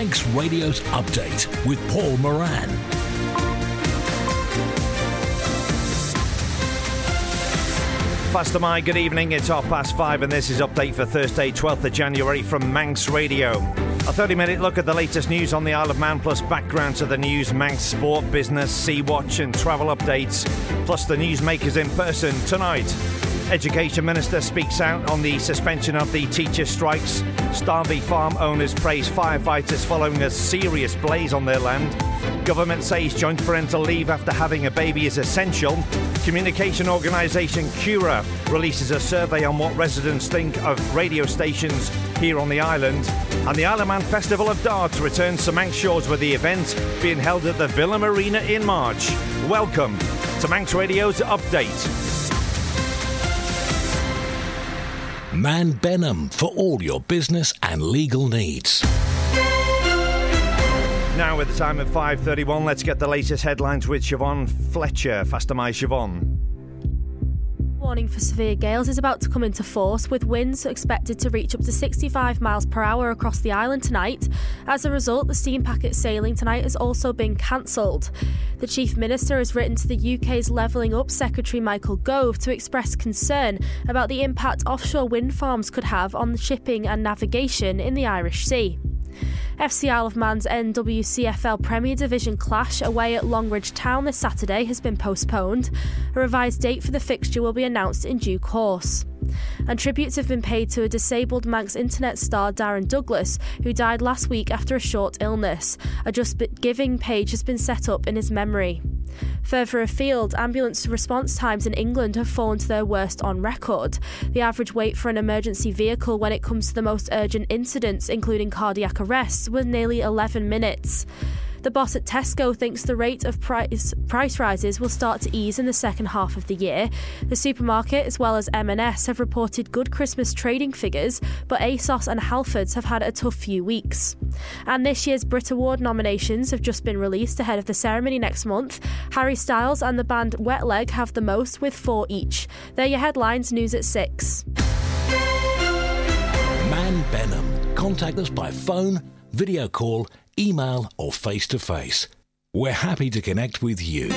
Manx Radio's Update with Paul Moran. Fastyr mie, good evening. It's half past five, and this is update for Thursday, 12th of January from Manx Radio. A 30 minute look at the latest news on the Isle of Man, plus background to the news, Manx sport, business, sea watch, and travel updates, plus the newsmakers in person tonight. Education Minister speaks out on the suspension of the teacher strikes. Staarvey farm owners praise firefighters following a serious blaze on their land. Government says joint parental leave after having a baby is essential. Communication organisation Cura releases a survey on what residents think of radio stations here on the island. And the Isle of Man Festival of Darts returns to Manx Shores with the event being held at the Villa Marina in March. Welcome to Manx Radio's Update. Mann Benham for all your business and legal needs. Now, at the time of 5:31, let's get the latest headlines with Siobhan Fletcher. Fastyr, mie Siobhan warning for severe gales is about to come into force, with winds expected to reach up to 65 miles per hour across the island tonight. As a result, the steam packet sailing tonight has also been cancelled. The Chief Minister has written to the UK's Levelling Up Secretary Michael Gove to express concern about the impact offshore wind farms could have on the shipping and navigation in the Irish Sea. FC Isle of Man's NWCFL Premier Division clash away at Longridge Town this Saturday has been postponed. A revised date for the fixture will be announced in due course. And tributes have been paid to a disabled Manx internet star Darren Douglas, who died last week after a short illness. A Just Giving page has been set up in his memory. Further afield, ambulance response times in England have fallen to their worst on record. The average wait for an emergency vehicle when it comes to the most urgent incidents, including cardiac arrests, was nearly 11 minutes. The boss at Tesco thinks the rate of price, price rises will start to ease in the second half of the year. The supermarket, as well as M&S, have reported good Christmas trading figures, but ASOS and Halfords have had a tough few weeks. And this year's Brit Award nominations have just been released ahead of the ceremony next month. Harry Styles and the band Wet Leg have the most, with four each. They're your headlines. News at six. Mann Benham. Contact us by phone, video call email, or face to face. We're happy to connect with you.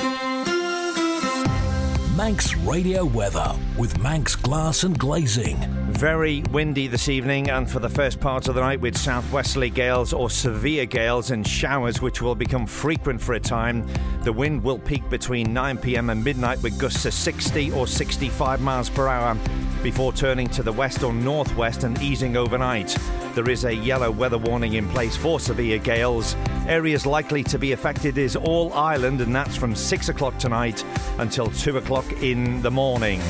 Manx Radio Weather with Manx Glass and Glazing. Very windy this evening, and for the first part of the night, with southwesterly gales or severe gales and showers, which will become frequent for a time. The wind will peak between 9 pm and midnight with gusts of 60 or 65 miles per hour before turning to the west or northwest and easing overnight. There is a yellow weather warning in place for severe gales. Areas likely to be affected is all Ireland, and that's from 6 o'clock tonight until 2 o'clock in the morning.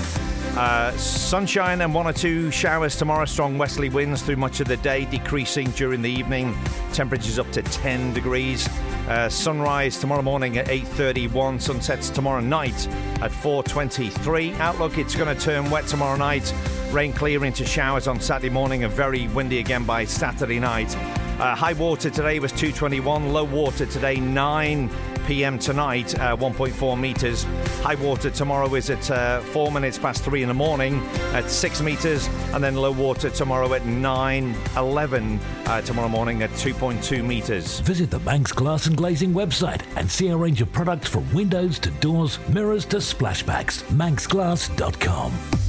Uh, sunshine and one or two showers tomorrow. Strong westerly winds through much of the day, decreasing during the evening. Temperatures up to 10 degrees. Uh, sunrise tomorrow morning at 8:31. Sunsets tomorrow night at 4:23. Outlook: It's going to turn wet tomorrow night. Rain clear into showers on Saturday morning and very windy again by Saturday night. Uh, high water today was 221. Low water today 9 p.m. tonight, uh, 1.4 metres. High water tomorrow is at uh, 4 minutes past 3 in the morning at 6 metres. And then low water tomorrow at 9 11 uh, tomorrow morning at 2.2 metres. Visit the Manx Glass and Glazing website and see a range of products from windows to doors, mirrors to splashbacks. ManxGlass.com.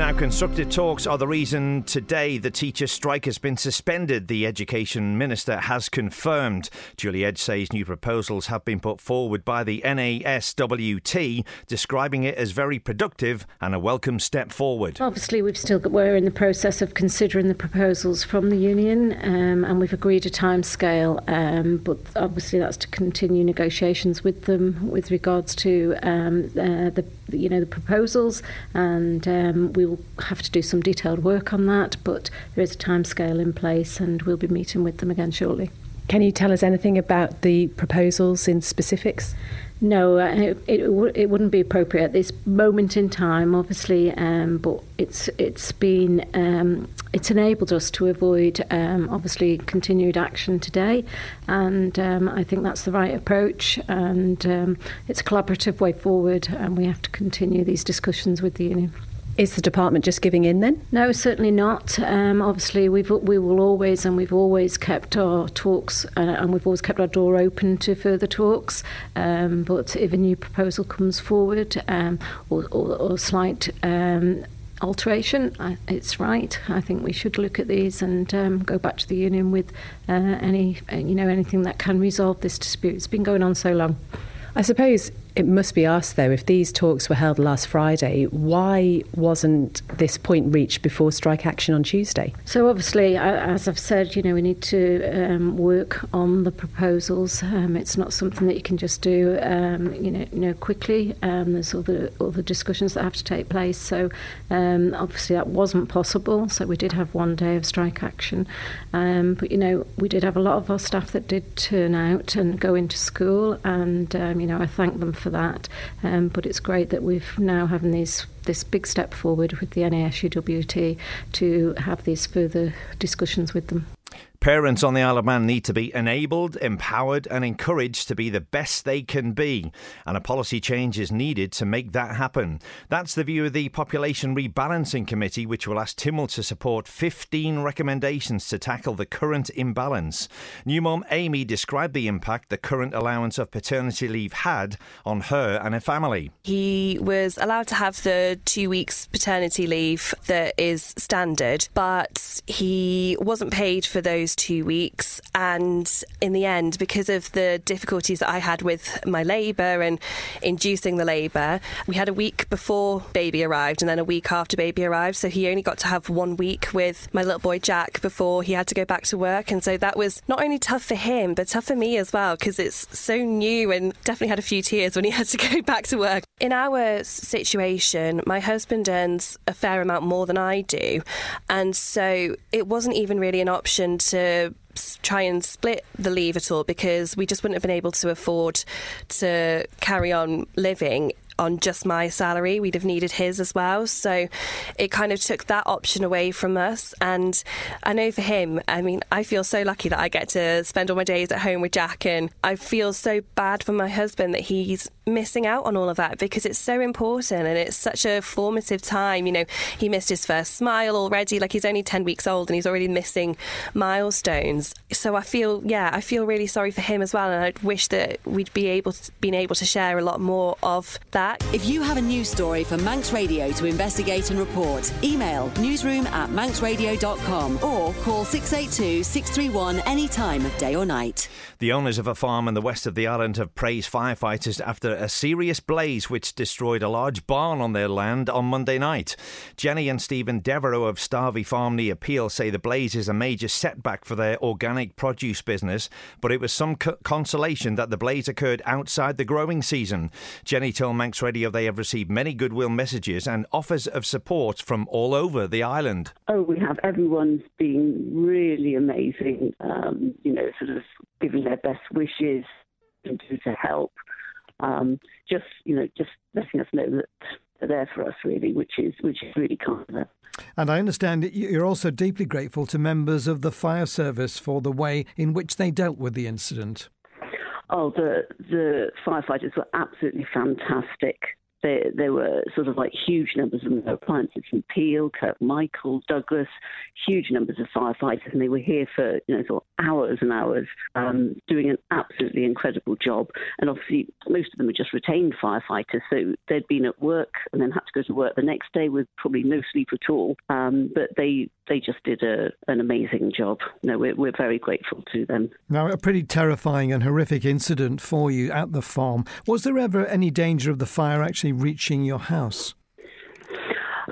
Now, constructive talks are the reason today the teacher strike has been suspended. The Education Minister has confirmed. Julie Edge says new proposals have been put forward by the NASUWT, describing it as very productive and a welcome step forward. Obviously, we've still got, we're in the process of considering the proposals from the union, um, and we've agreed a time scale. Um, but obviously, that's to continue negotiations with them with regards to um, uh, the you know the proposals, and um, we will have to do some detailed work on that. But there is a timescale in place, and we'll be meeting with them again shortly. Can you tell us anything about the proposals in specifics? No, uh, it, it, it wouldn't be appropriate at this moment in time, obviously. Um, but it's it's been um, it's enabled us to avoid um, obviously continued action today, and um, I think that's the right approach. And um, it's a collaborative way forward, and we have to continue these discussions with the union. Is the department just giving in then? No, certainly not. Um, obviously, we've we will always and we've always kept our talks uh, and we've always kept our door open to further talks. Um, but if a new proposal comes forward um, or, or, or slight um, alteration. I, it's right. I think we should look at these and um, go back to the union with uh, any, uh, you know, anything that can resolve this dispute. It's been going on so long. I suppose it must be asked, though, if these talks were held last Friday, why wasn't this point reached before strike action on Tuesday? So, obviously, as I've said, you know, we need to um, work on the proposals. Um, it's not something that you can just do, um, you know, you know, quickly. Um, there's other other discussions that have to take place. So, um, obviously, that wasn't possible. So, we did have one day of strike action, um, but you know, we did have a lot of our staff that did turn out and go into school, and you know, I thank them for that. Um, but it's great that we've now having these this big step forward with the NASUWT to have these further discussions with them. Parents on the Isle of Man need to be enabled, empowered, and encouraged to be the best they can be, and a policy change is needed to make that happen. That's the view of the Population Rebalancing Committee, which will ask Tynwald to support 15 recommendations to tackle the current imbalance. New mum Amy described the impact the current allowance of paternity leave had on her and her family. He was allowed to have the two weeks paternity leave that is standard, but he wasn't paid for those those two weeks. And in the end, because of the difficulties that I had with my labour and inducing the labour, we had a week before baby arrived and then a week after baby arrived. So he only got to have one week with my little boy Jack before he had to go back to work. And so that was not only tough for him, but tough for me as well, because it's so new and definitely had a few tears when he had to go back to work. In our situation, my husband earns a fair amount more than I do. And so it wasn't even really an option to try and split the leave at all because we just wouldn't have been able to afford to carry on living on just my salary. We'd have needed his as well. So it kind of took that option away from us. And I know for him, I mean, I feel so lucky that I get to spend all my days at home with Jack. And I feel so bad for my husband that he's missing out on all of that because it's so important and it's such a formative time. You know, he missed his first smile already. Like he's only 10 weeks old and he's already missing milestones. So I feel, yeah, I feel really sorry for him as well. And I wish that we'd be able to, been able to share a lot more of that. If you have a news story for Manx Radio to investigate and report, email newsroom at manxradio.com or call 682 631 any time of day or night. The owners of a farm in the west of the island have praised firefighters after a serious blaze which destroyed a large barn on their land on Monday night. Jenny and Stephen Devereux of Staarvey Farm near Peel say the blaze is a major setback for their organic produce business, but it was some co- consolation that the blaze occurred outside the growing season. Jenny told Manx Radio they have received many goodwill messages and offers of support from all over the island. Oh, we have everyone's been really amazing, um, you know, sort of giving their best wishes and to help. Um, just, you know, just letting us know that they're there for us, really, which is which is really kind of. And I understand that you're also deeply grateful to members of the fire service for the way in which they dealt with the incident. Oh, the the firefighters were absolutely fantastic. There, there were sort of like huge numbers of appliances from Peel, Kirk Michael, Douglas, huge numbers of firefighters, and they were here for you know sort of hours and hours, um, doing an absolutely incredible job. And obviously, most of them were just retained firefighters, so they'd been at work and then had to go to work the next day with probably no sleep at all. Um, but they they just did a, an amazing job. No, we're, we're very grateful to them. Now, a pretty terrifying and horrific incident for you at the farm. Was there ever any danger of the fire actually reaching your house?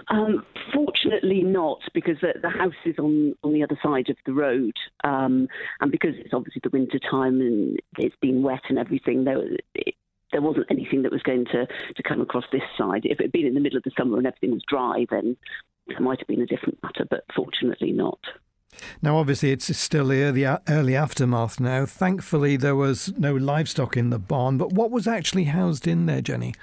Um, fortunately, not because the, the, house is on, on the other side of the road, um, and because it's obviously the winter time and it's been wet and everything. There, it, there wasn't anything that was going to, to come across this side. If it had been in the middle of the summer and everything was dry, then it might have been a different matter, but fortunately not. Now, obviously, it's still the early, early aftermath now. Thankfully, there was no livestock in the barn, but what was actually housed in there, Jenny?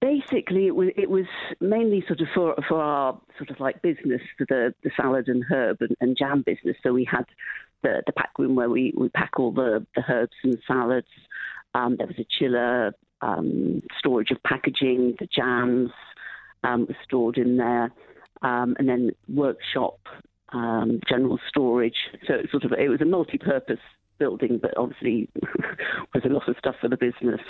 Basically, it was, it was mainly sort of for, for our sort of like business, for the, the salad and herb and, and jam business. So we had the, the pack room where we, we pack all the, the herbs and salads. Um, there was a chiller, um, storage of packaging, the jams, um, was stored in there, um, and then workshop, um, general storage. So it sort of it was a multi-purpose building, but obviously was a lot of stuff for the business.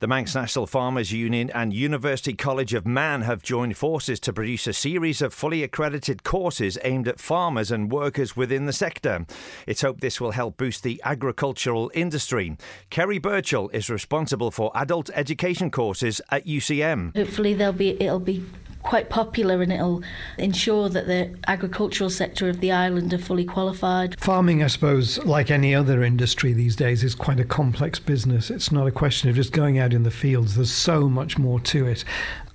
The Manx National Farmers Union and University College of Man have joined forces to produce a series of fully accredited courses aimed at farmers and workers within the sector. It's hoped this will help boost the agricultural industry. Kerry Birchall is responsible for adult education courses at UCM. Hopefully, there'll be it'll be quite popular and it'll ensure that the agricultural sector of the island are fully qualified. Farming, I suppose, like any other industry these days, is quite a complex business. It's not a question of just going out in the fields, there's so much more to it.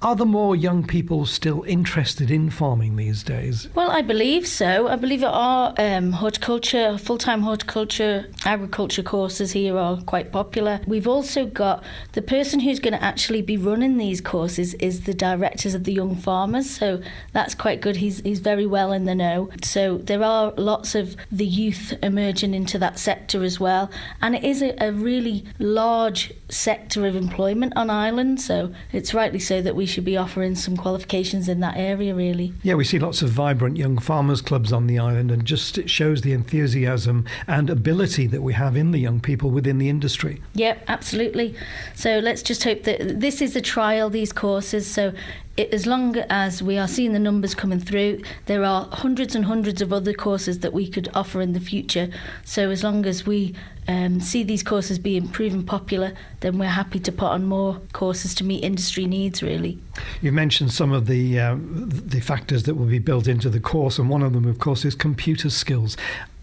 Are there more young people still interested in farming these days? Well, I believe so. I believe our um, horticulture, full time horticulture, agriculture courses here are quite popular. We've also got the person who's going to actually be running these courses is the directors of the young farmers. So that's quite good. He's, he's very well in the know. So there are lots of the youth emerging into that sector as well. And it is a, a really large sector of employment on Ireland. So it's rightly so that we should be offering some qualifications in that area, really. Yeah, we see lots of vibrant young farmers clubs on the island, and just it shows the enthusiasm and ability that we have in the young people within the industry. Yep, absolutely. So let's just hope that this is a trial, these courses. So it, as long as we are seeing the numbers coming through, there are hundreds and hundreds of other courses that we could offer in the future. So as long as we um, see these courses being proven popular, then we're happy to put on more courses to meet industry needs. Really, you've mentioned some of the uh, the factors that will be built into the course, and one of them, of course, is computer skills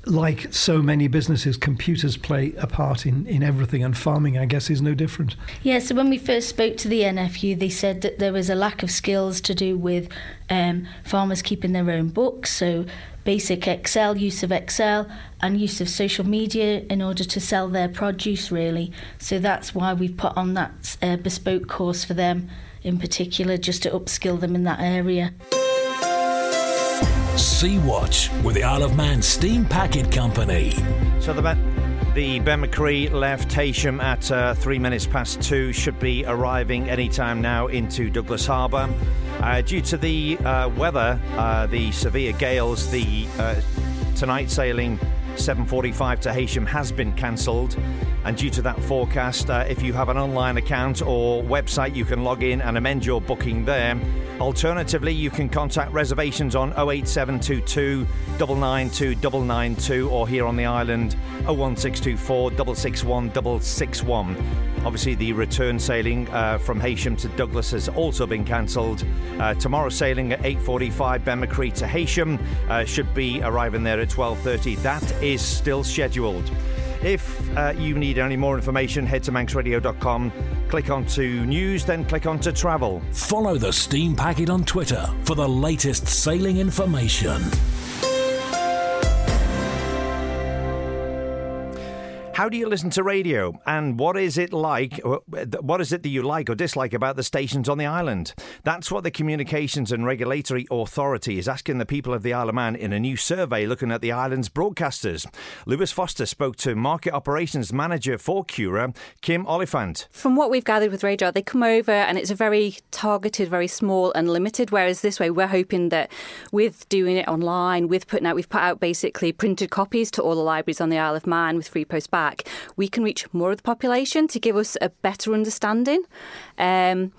like so many businesses, computers play a part in, in everything, and farming, I guess, is no different. Yeah, so when we first spoke to the NFU, they said that there was a lack of skills to do with um, farmers keeping their own books, so basic Excel, use of Excel, and use of social media in order to sell their produce, really. So that's why we've put on that uh, bespoke course for them in particular, just to upskill them in that area. Sea Watch with the Isle of Man Steam Packet Company. So the the Ben-my-Chree left Heysham at uh, three minutes past two. Should be arriving any time now into Douglas Harbour. Uh, due to the uh, weather, uh, the severe gales, the uh, tonight sailing 7:45 to Heysham has been cancelled. And due to that forecast, uh, if you have an online account or website, you can log in and amend your booking there. Alternatively, you can contact reservations on 08722 992 992 or here on the island 01624 661 661. Obviously, the return sailing uh, from Heysham to Douglas has also been cancelled. Uh, tomorrow sailing at 8:45 Ben-my-Chree to Heysham uh, should be arriving there at 12:30. That is still scheduled. If uh, you need any more information, head to manxradio.com, click onto news, then click onto travel. Follow the Steam Packet on Twitter for the latest sailing information. How do you listen to radio? And what is it like? Uh, what is it that you like or dislike about the stations on the island? That's what the Communications and Regulatory Authority is asking the people of the Isle of Man in a new survey looking at the island's broadcasters. Lewis Foster spoke to Market Operations Manager for Cura, Kim Oliphant. From what we've gathered with RAJAR, they come over and it's a very targeted, very small and limited. Whereas this way, we're hoping that with doing it online, with putting out, we've put out basically printed copies to all the libraries on the Isle of Man with free post back back, we can reach more of the population to give us a better understanding. Um,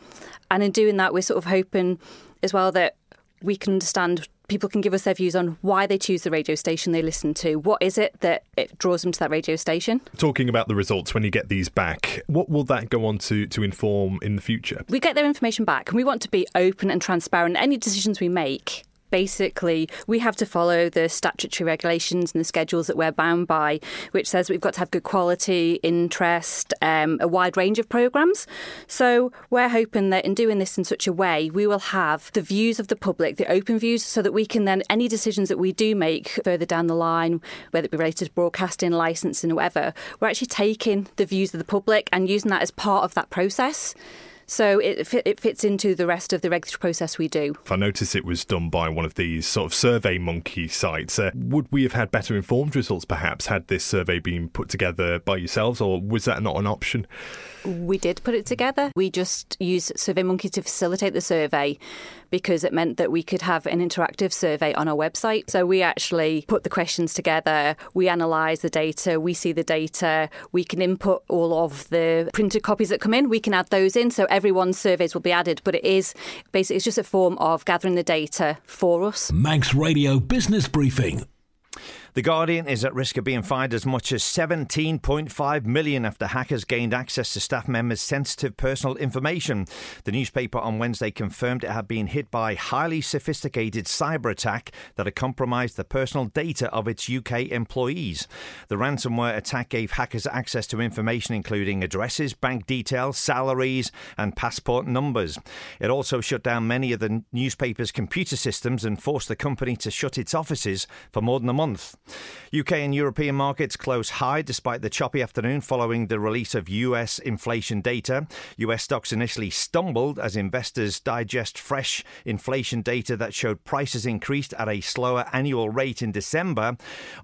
and in doing that, we're sort of hoping as well that we can understand people can give us their views on why they choose the radio station they listen to. What is it that it draws them to that radio station? Talking about the results when you get these back, what will that go on to, to inform in the future? We get their information back and we want to be open and transparent. Any decisions we make basically we have to follow the statutory regulations and the schedules that we're bound by, which says we've got to have good quality, interest, um, a wide range of programmes. So we're hoping that in doing this in such a way, we will have the views of the public, the open views, so that we can then, any decisions that we do make further down the line, whether it be related to broadcasting, licensing, whatever, we're actually taking the views of the public and using that as part of that process. So it, it fits into the rest of the regulatory process we do. If I notice it was done by one of these sort of survey monkey sites, uh, would we have had better informed results perhaps had this survey been put together by yourselves, or was that not an option? We did put it together. We just used SurveyMonkey to facilitate the survey because it meant that we could have an interactive survey on our website. So we actually put the questions together, we analyse the data, we see the data, we can input all of the printed copies that come in, we can add those in. So everyone's surveys will be added, but it is basically it's just a form of gathering the data for us. Manx Radio Business Briefing the Guardian is at risk of being fined as much as 17.5 million after hackers gained access to staff members' sensitive personal information. The newspaper on Wednesday confirmed it had been hit by highly sophisticated cyber attack that had compromised the personal data of its UK employees. The ransomware attack gave hackers access to information including addresses, bank details, salaries, and passport numbers. It also shut down many of the newspaper's computer systems and forced the company to shut its offices for more than a month. UK and European markets close high despite the choppy afternoon following the release of US inflation data. US stocks initially stumbled as investors digest fresh inflation data that showed prices increased at a slower annual rate in December.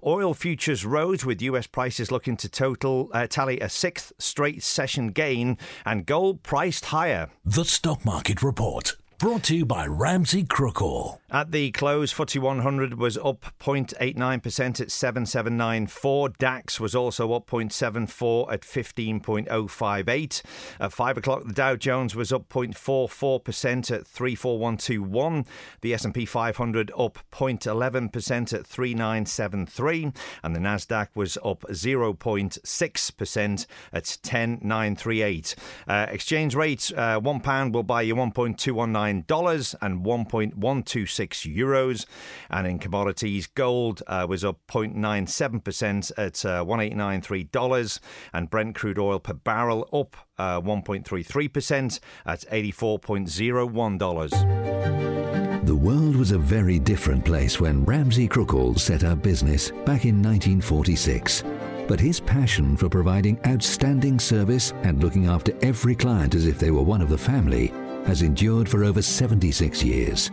Oil futures rose with US prices looking to total uh, tally a sixth straight session gain and gold priced higher. The stock market report. Brought to you by Ramsey Crookall. At the close, FTSE 100 was up 0.89% at 7794. DAX was also up 0.74 at 15.058. At 5 o'clock, the Dow Jones was up 0.44% at 34121. The S&P 500 up 0.11% at 3973. And the Nasdaq was up 0.6% at 10938. Uh, exchange rates, uh, £1 will buy you 1.219 $1.09 and 1.126 euros. And in commodities, gold uh, was up 0.97% at uh, $1.893, and Brent crude oil per barrel up uh, 1.33% at $84.01. The world was a very different place when Ramsey Crookall set up business back in 1946 but his passion for providing outstanding service and looking after every client as if they were one of the family has endured for over 76 years.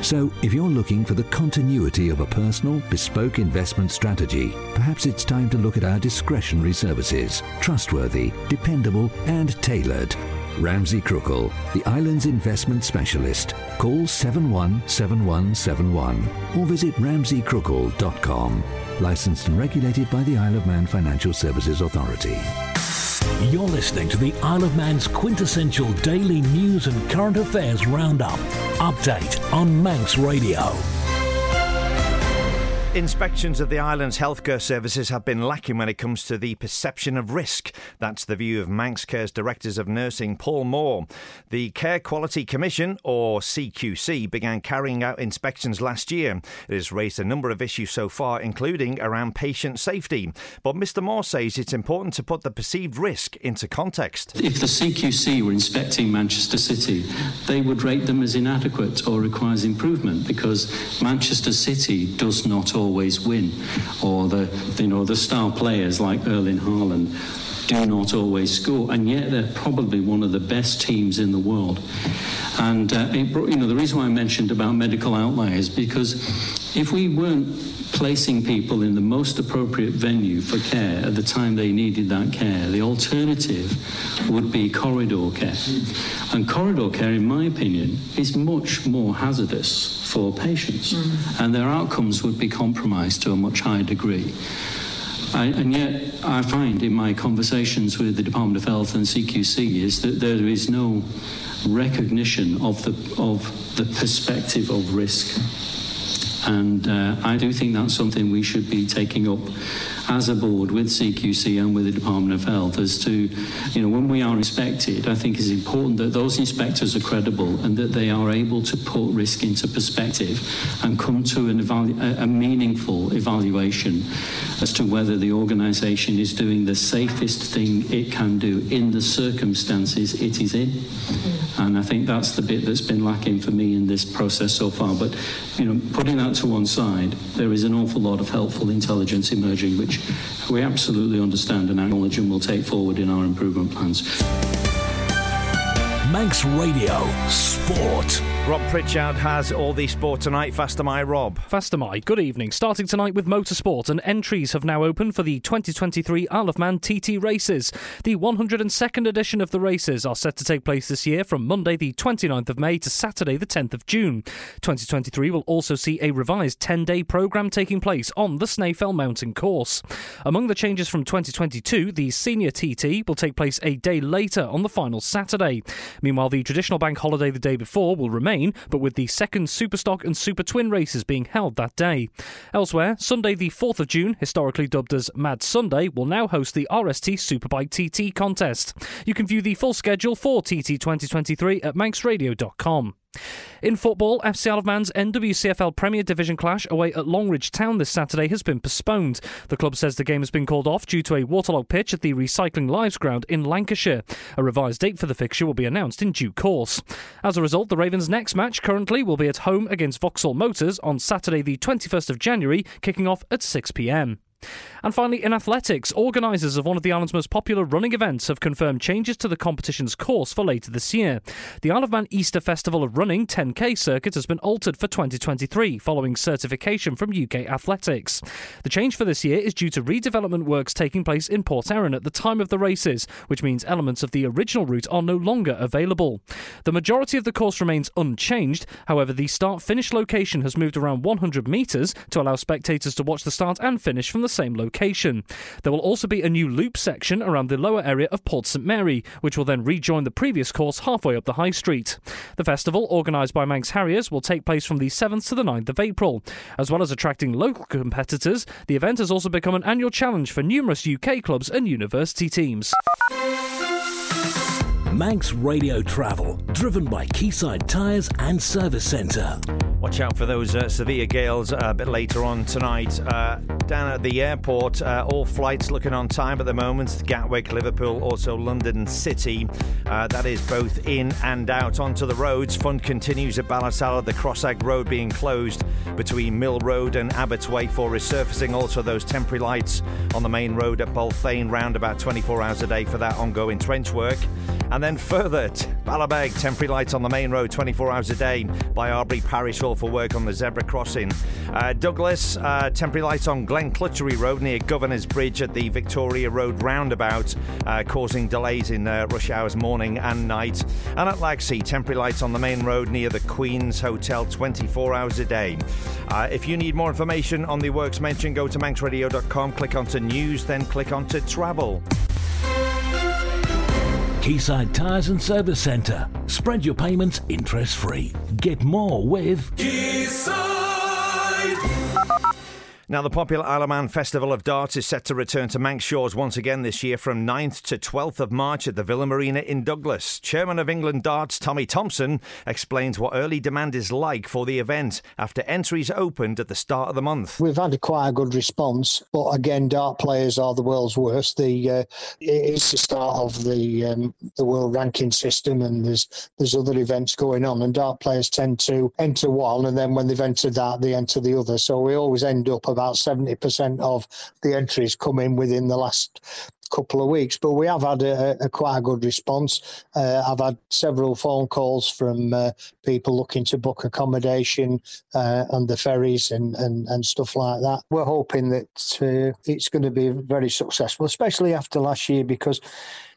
So, if you're looking for the continuity of a personal, bespoke investment strategy, perhaps it's time to look at our discretionary services. Trustworthy, dependable, and tailored. Ramsey Crookall, the island's investment specialist. Call 717171 or visit ramseycrookall.com. Licensed and regulated by the Isle of Man Financial Services Authority. You're listening to the Isle of Man's quintessential daily news and current affairs roundup. Update on Manx Radio. Inspections of the island's healthcare services have been lacking when it comes to the perception of risk. That's the view of Manx Care's Directors of Nursing, Paul Moore. The Care Quality Commission, or CQC, began carrying out inspections last year. It has raised a number of issues so far, including around patient safety. But Mr. Moore says it's important to put the perceived risk into context. If the CQC were inspecting Manchester City, they would rate them as inadequate or requires improvement because Manchester City does not always win, or the you know the star players like Erling Haaland do not always score, and yet they're probably one of the best teams in the world. And uh, it, you know the reason why I mentioned about medical outliers because if we weren't placing people in the most appropriate venue for care at the time they needed that care, the alternative would be corridor care. And corridor care, in my opinion, is much more hazardous for patients, mm. and their outcomes would be compromised to a much higher degree. I, and yet, I find in my conversations with the Department of Health and CQC is that there is no recognition of the of the perspective of risk. And uh, I do think that's something we should be taking up as a board with CQC and with the Department of Health as to, you know, when we are inspected, I think it's important that those inspectors are credible and that they are able to put risk into perspective and come to an evalu- a meaningful evaluation as to whether the organisation is doing the safest thing it can do in the circumstances it is in. And I think that's the bit that's been lacking for me in this process so far. But, you know, putting that to one side, there is an awful lot of helpful intelligence emerging, which we absolutely understand and acknowledge and will take forward in our improvement plans. Manx Radio Sport. Rob Pritchard has all the sport tonight. Fastyr mie Rob. Fastyr mie. Good evening. Starting tonight with motorsport, and entries have now opened for the 2023 Isle of Man TT races. The 102nd edition of the races are set to take place this year from Monday, the 29th of May, to Saturday, the 10th of June. 2023 will also see a revised 10-day programme taking place on the Snaefell Mountain course. Among the changes from 2022, the senior TT will take place a day later on the final Saturday. Meanwhile, the traditional bank holiday the day before will remain but with the second Superstock and Super Twin races being held that day. Elsewhere, Sunday, the 4th of June, historically dubbed as Mad Sunday, will now host the RST Superbike TT contest. You can view the full schedule for TT 2023 at manxradio.com. In football, FC Isle of Man's NWCFL Premier Division clash away at Longridge Town this Saturday has been postponed. The club says the game has been called off due to a waterlogged pitch at the Recycling Lives ground in Lancashire. A revised date for the fixture will be announced in due course. As a result, the Ravens' next match currently will be at home against Vauxhall Motors on Saturday, the 21st of January, kicking off at 6 pm. And finally, in athletics, organisers of one of the island's most popular running events have confirmed changes to the competition's course for later this year. The Isle of Man Easter Festival of Running 10K circuit has been altered for 2023 following certification from UK Athletics. The change for this year is due to redevelopment works taking place in Port Erin at the time of the races, which means elements of the original route are no longer available. The majority of the course remains unchanged, however, the start finish location has moved around 100 metres to allow spectators to watch the start and finish from the same location. There will also be a new loop section around the lower area of Port St Mary, which will then rejoin the previous course halfway up the High Street. The festival, organised by Manx Harriers, will take place from the 7th to the 9th of April. As well as attracting local competitors, the event has also become an annual challenge for numerous UK clubs and university teams. Manx Radio Travel, driven by Quayside Tyres and Service Centre. Watch out for those uh, severe gales uh, a bit later on tonight. Uh, down at the airport, uh, all flights looking on time at the moment. Gatwick, Liverpool, also London City. Uh, that is both in and out onto the roads. Fun continues at Ballasalla, the Crossag Road being closed between Mill Road and Abbots Way for resurfacing. Also, those temporary lights on the main road at Balthane round about 24 hours a day for that ongoing trench work. And then further, Ballabeg, temporary lights on the main road 24 hours a day by Arbory Parish Hall for work on the zebra crossing. Uh, Douglas, uh, temporary lights on Glencrutchery Road near Governor's Bridge at the Victoria Road roundabout, uh, causing delays in uh, rush hours morning and night. And at Laxey, temporary lights on the main road near the Queen's Hotel 24 hours a day. Uh, if you need more information on the works mentioned, go to manxradio.com, click onto news, then click onto travel. Quayside Tyres and Service Centre. Spread your payments interest free. Get more with Now, the popular Isle of Man Festival of Darts is set to return to Manx Shores once again this year from 9th to 12th of March at the Villa Marina in Douglas. Chairman of England Darts, Tommy Thompson, explains what early demand is like for the event after entries opened at the start of the month. We've had a quite a good response, but again, dart players are the world's worst. The uh, it is the start of the um, the world ranking system, and there's there's other events going on, and dart players tend to enter one, and then when they've entered that, they enter the other. So we always end up about about 70% of the entries come in within the last couple of weeks, but we have had a, a quite a good response. Uh, I've had several phone calls from uh, people looking to book accommodation uh, on the ferries and, and, and stuff like that. We're hoping that uh, it's going to be very successful, especially after last year, because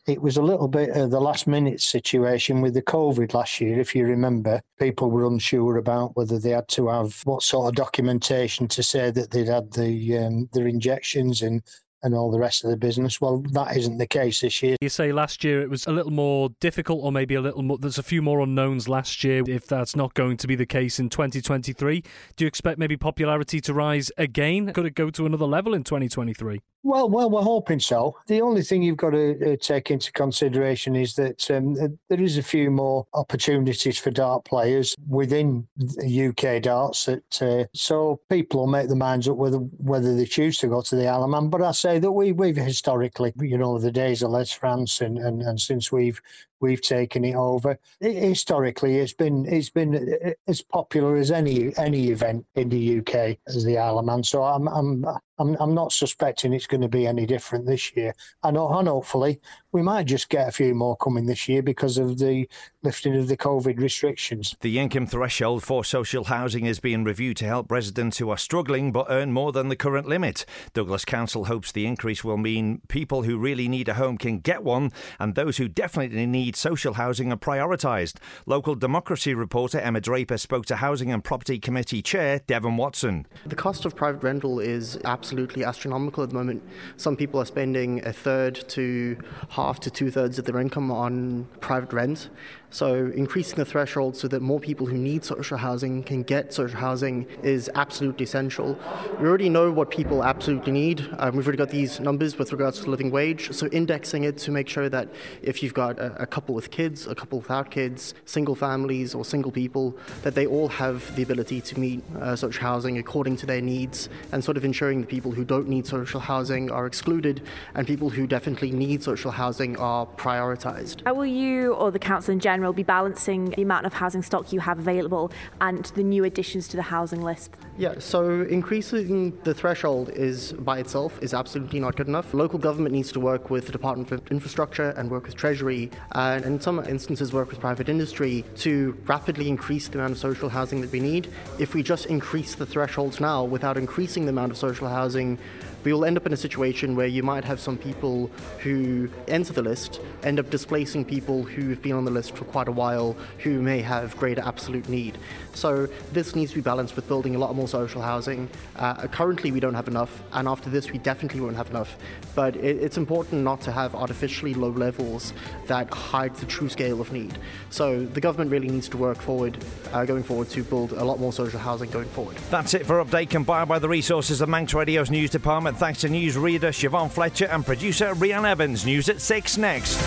it was a little bit of the last minute situation with the COVID last year. If you remember, people were unsure about whether they had to have what sort of documentation to say that they'd had the um, their injections and and all the rest of the business. Well, that isn't the case this year. You say last year it was a little more difficult, or maybe a little more, there's a few more unknowns last year. If that's not going to be the case in 2023, do you expect maybe popularity to rise again? Could it go to another level in 2023? Well, well, we're hoping so. The only thing you've got to uh, take into consideration is that um, there is a few more opportunities for dart players within UK darts. That uh, so people will make their minds up whether whether they choose to go to the Isle of Man. But I say that we we've historically, you know, the days of Les France and, and, and since we've we've taken it over. It, historically, it's been it's been eh, as popular as any any event in the UK as the Isle of Man. So I'm I'm I'm, I'm not suspecting it's going to be any different this year. And, and hopefully, we might just get a few more coming this year because of the lifting of the COVID restrictions. The income threshold for social housing is being reviewed to help residents who are struggling but earn more than the current limit. Douglas Council hopes the increase will mean people who really need a home can get one and those who definitely need social housing are prioritised. Local democracy reporter Emma Draper spoke to Housing and Property Committee Chair Devon Watson. The cost of private rental is absolutely astronomical at the moment. Some people are spending a third to half to two thirds of their income on private rent. So, increasing the threshold so that more people who need social housing can get social housing is absolutely essential. We already know what people absolutely need. Um, we've already got these numbers with regards to living wage. So, indexing it to make sure that if you've got a, a couple with kids, a couple without kids, single families, or single people, that they all have the ability to meet uh, social housing according to their needs, and sort of ensuring that people who don't need social housing are excluded, and people who definitely need social housing are prioritised. How will you or the council in general? be balancing the amount of housing stock you have available and the new additions to the housing list? Yeah, so increasing the threshold is by itself is absolutely not good enough. Local government needs to work with the Department of Infrastructure and work with Treasury and in some instances work with private industry to rapidly increase the amount of social housing that we need. If we just increase the thresholds now without increasing the amount of social housing housing we will end up in a situation where you might have some people who enter the list end up displacing people who've been on the list for quite a while who may have greater absolute need. So this needs to be balanced with building a lot more social housing. Uh, currently, we don't have enough, and after this, we definitely won't have enough. But it, it's important not to have artificially low levels that hide the true scale of need. So the government really needs to work forward, uh, going forward, to build a lot more social housing going forward. That's it for Update, compiled by the resources of Manx Radio's news department thanks to newsreader Siobhan Fletcher and producer Rian Evans. News at 6 next.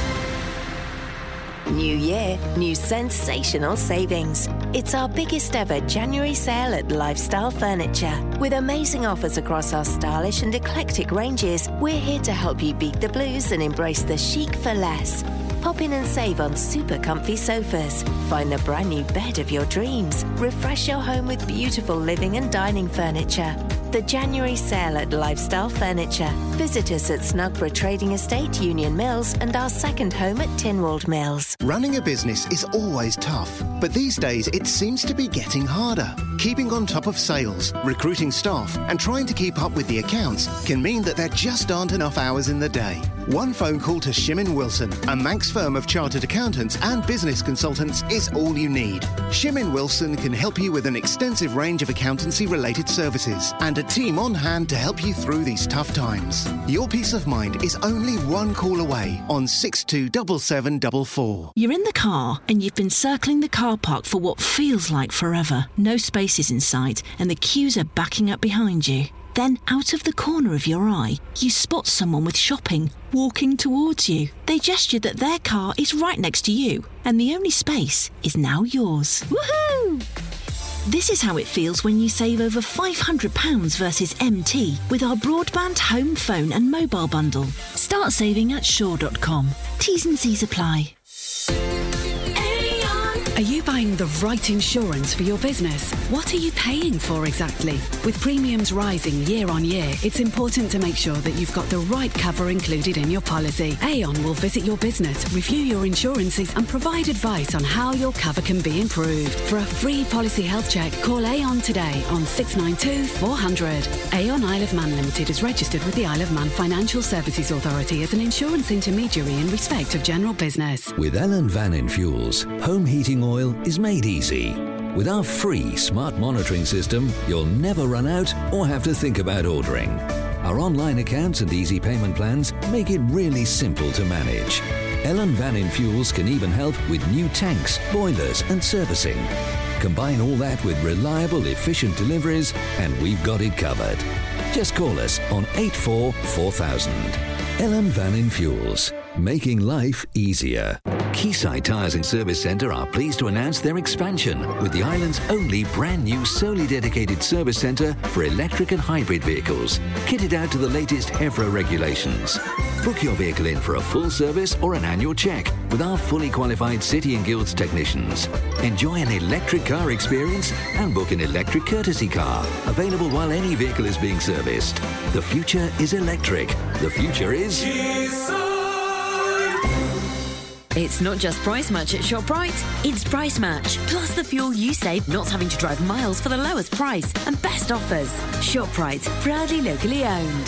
New year, new sensational savings. It's our biggest ever January sale at Lifestyle Furniture. With amazing offers across our stylish and eclectic ranges, we're here to help you beat the blues and embrace the chic for less. Pop in and save on super comfy sofas. Find the brand new bed of your dreams. Refresh your home with beautiful living and dining furniture. The January sale at Lifestyle Furniture. Visit us at Snugborough Trading Estate, Union Mills, and our second home at Tynwald Mills. Running a business is always tough, but these days it seems to be getting harder. Keeping on top of sales, recruiting staff, and trying to keep up with the accounts can mean that there just aren't enough hours in the day. One phone call to Shimin Wilson, a Manx firm of chartered accountants and business consultants, is all you need. Shimin Wilson can help you with an extensive range of accountancy related services and a team on hand to help you through these tough times. Your peace of mind is only one call away on 627744. You're in the car and you've been circling the car park for what feels like forever. No spaces in sight and the queues are backing up behind you. Then, out of the corner of your eye, you spot someone with shopping walking towards you. They gesture that their car is right next to you, and the only space is now yours. Woohoo! This is how it feels when you save over £500 versus MT with our broadband, home, phone, and mobile bundle. Start saving at Shaw.com. T's and C's apply. Are you buying the right insurance for your business? What are you paying for exactly? With premiums rising year on year, it's important to make sure that you've got the right cover included in your policy. Aon will visit your business, review your insurances, and provide advice on how your cover can be improved. For a free policy health check, call Aon today on 692 400. Aon Isle of Man Limited is registered with the Isle of Man Financial Services Authority as an insurance intermediary in respect of general business. With Ellan Vannin Fuels, home heating oil is made easy. With our free smart monitoring system, you'll never run out or have to think about ordering. Our online accounts and easy payment plans make it really simple to manage. Ellan Vannin Fuels can even help with new tanks, boilers, and servicing. Combine all that with reliable, efficient deliveries, and we've got it covered. Just call us on 844000. Ellan Vannin Fuels. Making life easier. Quayside Tyres and Service Centre are pleased to announce their expansion with the island's only brand new solely dedicated service centre for electric and hybrid vehicles, kitted out to the latest EVRA regulations. Book your vehicle in for a full service or an annual check with our fully qualified City and Guilds technicians. Enjoy an electric car experience and book an electric courtesy car, available while any vehicle is being serviced. The future is electric. The future is. It's not just price match at ShopRite, it's price match. Plus the fuel you save not having to drive miles for the lowest price and best offers. ShopRite, proudly locally owned.